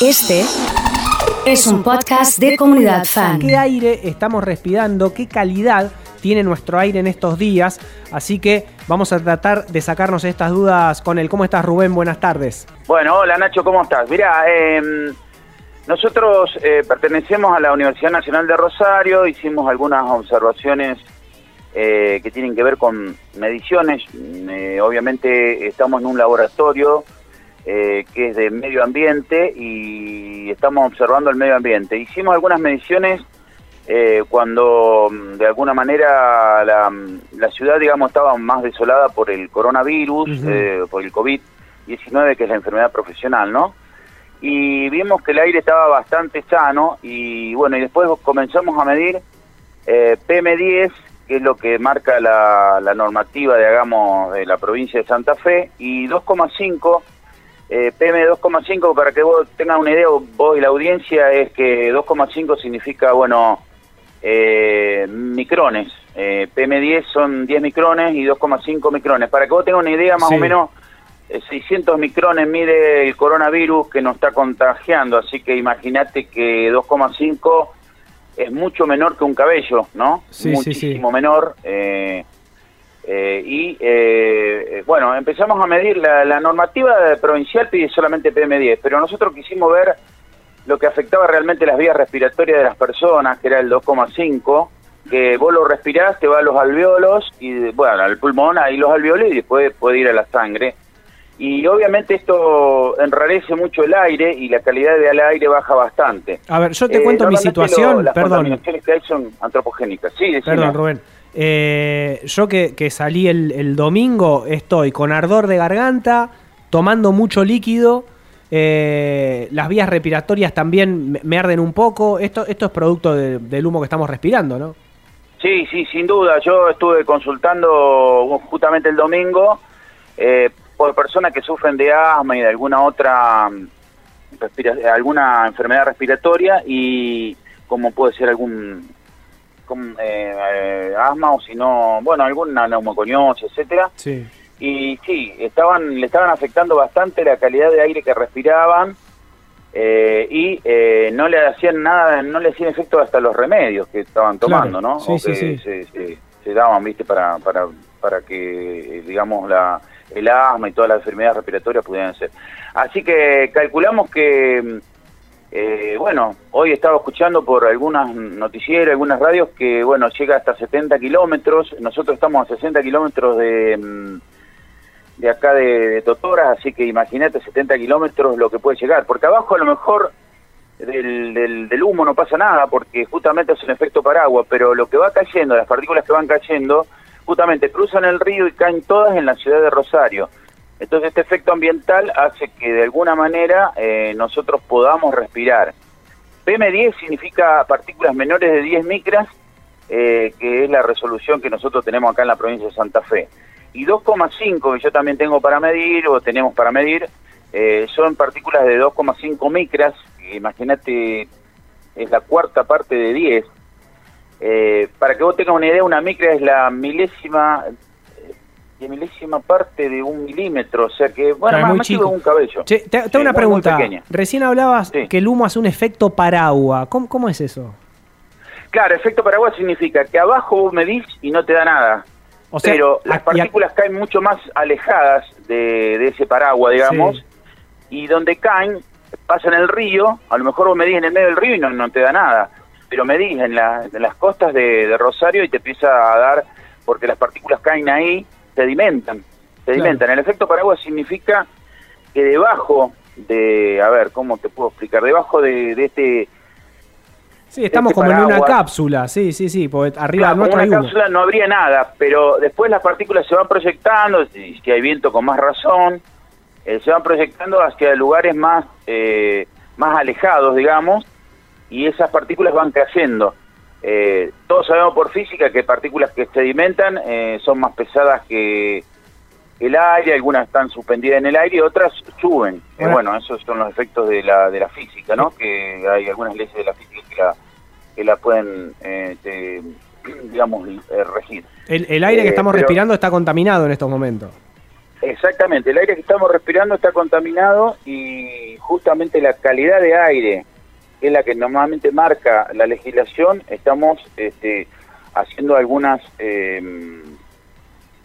Este es un podcast de comunidad fan. ¿Qué aire estamos respirando? ¿Qué calidad tiene nuestro aire en estos días? Así que vamos a tratar de sacarnos estas dudas con él. ¿Cómo estás, Rubén? Buenas tardes. Bueno, hola Nacho, ¿cómo estás? Mira, em, nosotros eh, pertenecemos a la Universidad Nacional de Rosario, hicimos algunas observaciones eh, que tienen que ver con mediciones. Eh, obviamente estamos en un laboratorio que es de medio ambiente y estamos observando el medio ambiente. Hicimos algunas mediciones cuando mm, de alguna manera la, ciudad, digamos, estaba más desolada por el coronavirus, por el COVID-19, que es la enfermedad profesional, ¿no? y vimos que el aire estaba bastante sano y bueno, y después comenzamos a medir eh, PM10, que es lo que marca la, normativa de, hagamos, de la provincia de Santa Fe, y 2,5, eh, PM2,5, para que vos tengas una idea, vos y la audiencia, es que 2,5 significa, bueno, eh, micrones. Eh, PM10 son 10 micrones y 2,5 micrones. Para que vos tengas una idea más o menos 600 eh, micrones mide el coronavirus que nos está contagiando, así que imagínate que 2,5 es mucho menor que un cabello, ¿no? Sí, Muchísimo menor. Eh, eh, y bueno, empezamos a medir, la, la normativa provincial pide solamente PM10, pero nosotros quisimos ver lo que afectaba realmente las vías respiratorias de las personas, que era el 2,5, que vos lo respirás, te va a los alveolos, y bueno, al pulmón, ahí los alveolos, y después puede ir a la sangre y obviamente esto enrarece mucho el aire y la calidad del aire baja bastante. A ver, yo te cuento eh, mi situación, las perdón. que hay son antropogénicas. Sí, perdón, Rubén. Eh, yo que, que salí el, domingo estoy con ardor de garganta, tomando mucho líquido, eh, las vías respiratorias también me, arden un poco. Esto, esto es producto del humo que estamos respirando, ¿no? Sí, sí, sin duda. Yo estuve consultando justamente el domingo. Eh, por personas que sufren de asma y de alguna otra mm, alguna enfermedad respiratoria y como puede ser algún eh, eh, asma o si no, bueno, alguna neumoconiosis, etcétera. Sí. Y sí, estaban le estaban afectando bastante la calidad de aire que respiraban eh, y no le hacían nada, no le hacían efecto hasta los remedios que estaban tomando, ¿no? Sí, sí, sí. Se, se, daban, ¿viste? Para, para, para que, digamos, la el asma y todas las enfermedades respiratorias pudieran ser. Así que calculamos que, eh, bueno, hoy estaba escuchando por algunas noticieras, algunas radios, que, bueno, llega hasta 70 kilómetros, nosotros estamos a 60 kilómetros de, mm, de acá de, Totoras, así que imagínate 70 kilómetros lo que puede llegar, porque abajo a lo mejor del, del, del, humo no pasa nada, porque justamente es un efecto paraguas, pero lo que va cayendo, las partículas que van cayendo, justamente cruzan el río y caen todas en la ciudad de Rosario. Entonces este efecto ambiental hace que de alguna manera eh, nosotros podamos respirar. PM10 significa partículas menores de 10 micras, eh, que es la resolución que nosotros tenemos acá en la provincia de Santa Fe. Y 2,5 que yo también tengo para medir o tenemos para medir, eh, son partículas de 2,5 micras, imagínate es la cuarta parte de 10, eh, para que vos tengas una idea, una micra es la milésima de milésima parte de un milímetro, o sea que, bueno, más, más chico. un cabello. te, tengo una pregunta. Recién hablabas que el humo hace un efecto paraguas. ¿Cómo, ¿Cómo es eso? Claro, efecto paraguas significa que abajo vos medís y no te da nada. O sea, pero las partículas caen mucho más alejadas de, ese paraguas, digamos, y donde caen, pasan el río, a lo mejor vos medís en el medio del río y no, no te da nada pero medís en, las costas de, Rosario y te empieza a dar, porque las partículas caen ahí, sedimentan, sedimentan. El efecto paraguas significa que debajo de, a ver, ¿cómo te puedo explicar? Debajo de, este... Sí, estamos este como en una cápsula, sí, sí, sí, porque arriba no una cápsula no habría nada, pero después las partículas se van proyectando, si, si hay viento con más razón, eh, se van proyectando hacia lugares más, eh, más alejados, digamos, y esas partículas van cayendo. Eh, todos sabemos por física que partículas que sedimentan eh, son más pesadas que el aire, algunas están suspendidas en el aire y otras suben. Eh, bueno, esos son los efectos de la, de la física, ¿no? Que hay algunas leyes de la física que la, que la pueden, digamos, regir. El, el aire que estamos respirando está contaminado en estos momentos. Exactamente, el aire que estamos respirando está contaminado y justamente la calidad de aire, que es la que normalmente marca la legislación, estamos este, haciendo algunas eh,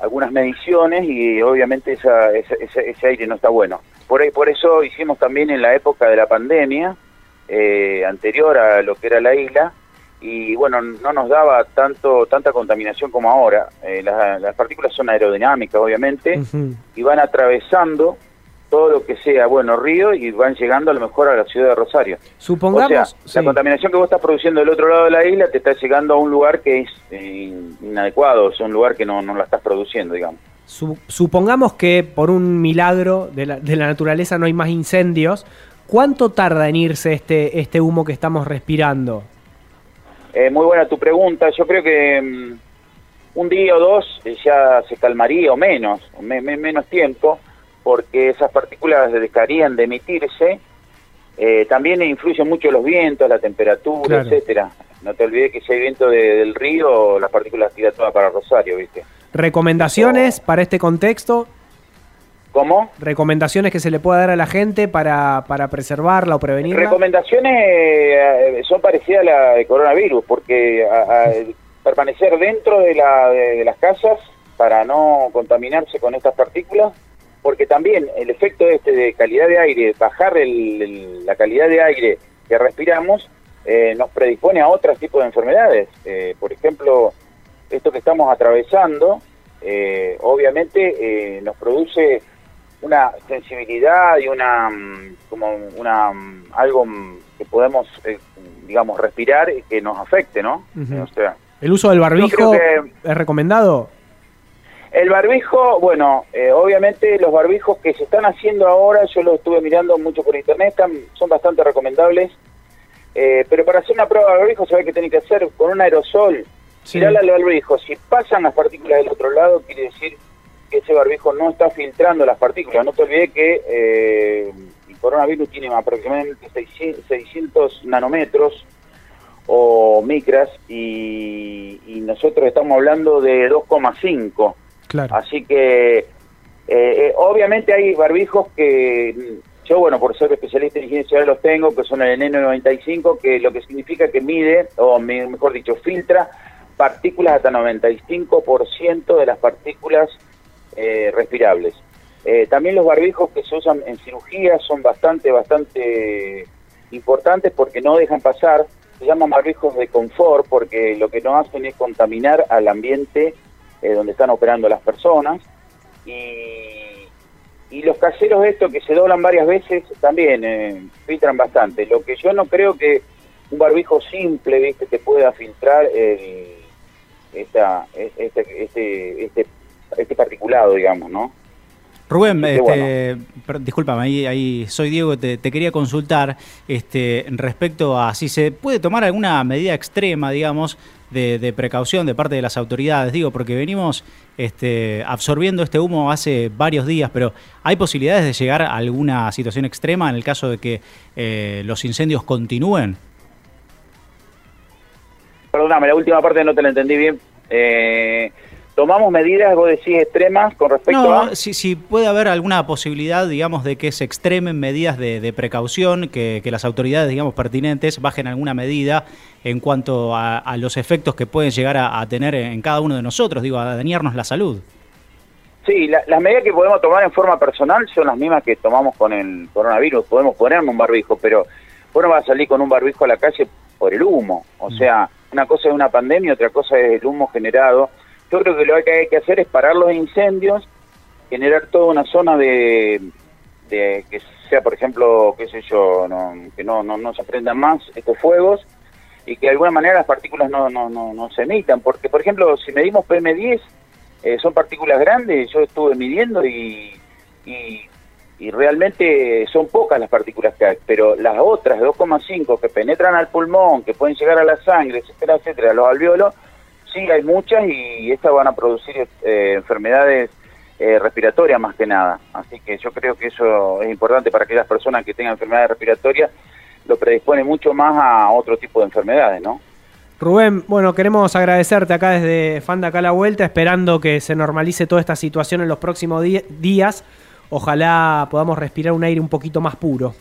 algunas mediciones y obviamente esa, ese aire no está bueno. Por, por eso hicimos también en la época de la pandemia, eh, anterior a lo que era la isla, y bueno, no nos daba tanto tanta contaminación como ahora. Eh, las, partículas son aerodinámicas, obviamente, y van atravesando todo lo que sea, bueno, río y van llegando a lo mejor a la ciudad de Rosario. Supongamos... O sea, la contaminación que vos estás produciendo del otro lado de la isla te está llegando a un lugar que es eh, inadecuado, es un lugar que no, no la estás produciendo, digamos. supongamos que por un milagro de la, de la naturaleza no hay más incendios, ¿cuánto tarda en irse este, este humo que estamos respirando? Eh, muy buena tu pregunta. Yo creo que mm, un día o dos ya se calmaría o menos, menos tiempo, porque esas partículas dejarían de emitirse. Eh, también influyen mucho los vientos, la temperatura, etcétera. No te olvides que si hay viento del río, las partículas tiran todas para Rosario, ¿viste? ¿Recomendaciones para este contexto? ¿Cómo? ¿Recomendaciones que se le pueda dar a la gente para, para preservarla o prevenirla? Recomendaciones eh, son parecidas a la de coronavirus, porque permanecer dentro de, la, de, las casas para no contaminarse con estas partículas, porque también el efecto este de calidad de aire, bajar la calidad de aire que respiramos, eh, nos predispone a otros tipos de enfermedades. Eh, por ejemplo, esto que estamos atravesando, obviamente nos produce una sensibilidad y una mm, como una mm, algo mm, que podemos eh, digamos respirar y que nos afecte no o sea, el uso del barbijo es recomendado el barbijo bueno eh, obviamente los barbijos que se están haciendo ahora yo los estuve mirando mucho por internet son bastante recomendables eh, pero para hacer una prueba de barbijo se ve que tiene que hacer con un aerosol sí. al barbijo si pasan las partículas del otro lado quiere decir que ese barbijo no está filtrando las partículas. No te olvides que eh, el coronavirus tiene aproximadamente 600 nanómetros o micras y, nosotros estamos hablando de 2,5. Claro. Así que eh, eh, obviamente hay barbijos que yo, bueno, por ser especialista en higiene los tengo, que son el N95, que lo que significa que mide, o mejor dicho, filtra partículas hasta 95% de las partículas eh, respirables. Eh, también los barbijos que se usan en cirugía son bastante, bastante importantes porque no dejan pasar, se llaman barbijos de confort porque lo que no hacen es contaminar al ambiente eh, donde están operando las personas. Y, y los caseros estos que se doblan varias veces también filtran bastante. Lo que yo no creo que un barbijo simple, viste, te pueda filtrar esta, este, este, este este particulado, digamos, ¿no? Rubén, este, discúlpame, ahí, ahí soy Diego, te, quería consultar este, respecto a si se puede tomar alguna medida extrema, digamos, de, precaución de parte de las autoridades, digo, porque venimos este, absorbiendo este humo hace varios días, pero ¿hay posibilidades de llegar a alguna situación extrema en el caso de que eh, los incendios continúen? Perdóname, la última parte no te la entendí bien. Eh, tomamos medidas, vos decís, extremas con respecto no, a... Si, si puede haber alguna posibilidad, digamos, de que se extremen medidas de, precaución, que, las autoridades, digamos, pertinentes bajen alguna medida en cuanto a, los efectos que pueden llegar a, tener en cada uno de nosotros, digo, a dañarnos la salud. Sí, las medidas que podemos tomar en forma personal son las mismas que tomamos con el coronavirus. Podemos ponernos un barbijo, pero vos no vas a salir con un barbijo a la calle por el humo. O mm. sea, una cosa es una pandemia, otra cosa es el humo generado yo creo que lo que hay que hacer es parar los incendios, generar toda una zona de, de que sea, por ejemplo, qué sé yo, que no, no, no se prendan más estos fuegos y que de alguna manera las partículas no, no, no, no se emitan. Porque, por ejemplo, si medimos PM10, eh, son partículas grandes, yo estuve midiendo y, y, y, realmente son pocas las partículas que hay, pero las otras 2,5 que penetran al pulmón, que pueden llegar a la sangre, etcétera, etcétera, a los alveolos, sí, hay muchas y estas van a producir eh, enfermedades eh, respiratorias más que nada. Así que yo creo que eso es importante para aquellas personas que tengan enfermedades respiratorias, lo predispone mucho más a otro tipo de enfermedades, ¿no? Rubén, bueno, queremos agradecerte acá desde Fanda acá a la vuelta, esperando que se normalice toda esta situación en los próximos días. Ojalá podamos respirar un aire un poquito más puro.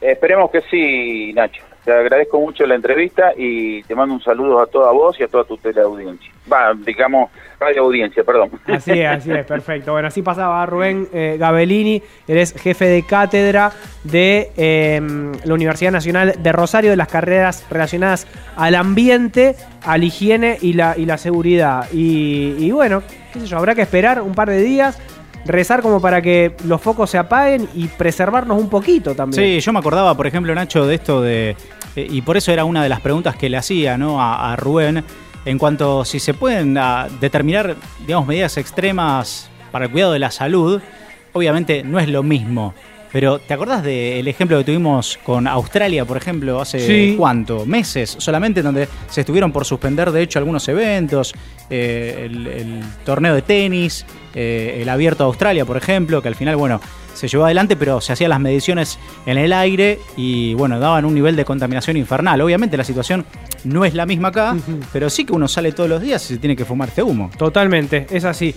Esperemos que sí, Nacho. Te agradezco mucho la entrevista y te mando un saludo a toda vos y a toda tu teleaudiencia. Va, digamos, radio audiencia, perdón. Así es, así es, perfecto. Bueno, así pasaba Rubén eh, Gabellini, eres jefe de cátedra de em, la Universidad Nacional de Rosario de las carreras relacionadas al ambiente, a la higiene y la, y la seguridad. Y, y bueno, qué sé yo, habrá que esperar un par de días rezar como para que los focos se apaguen y preservarnos un poquito también. Sí, yo me acordaba, por ejemplo, Nacho, de esto de. Eh, y por eso era una de las preguntas que le hacía ¿no? a, Rubén. En cuanto si se pueden ah, determinar, digamos, medidas extremas para el cuidado de la salud, obviamente no es lo mismo. Pero ¿te acordás del ejemplo que tuvimos con Australia, por ejemplo, hace cuánto? Meses solamente, donde se estuvieron por suspender, de hecho, algunos eventos, eh, el, torneo de tenis, eh, el abierto de Australia, por ejemplo, que al final, bueno, se llevó adelante, pero se hacían las mediciones en el aire y, bueno, daban un nivel de contaminación infernal. Obviamente la situación no es la misma acá, pero sí que uno sale todos los días y se tiene que fumar este humo. Totalmente, es así.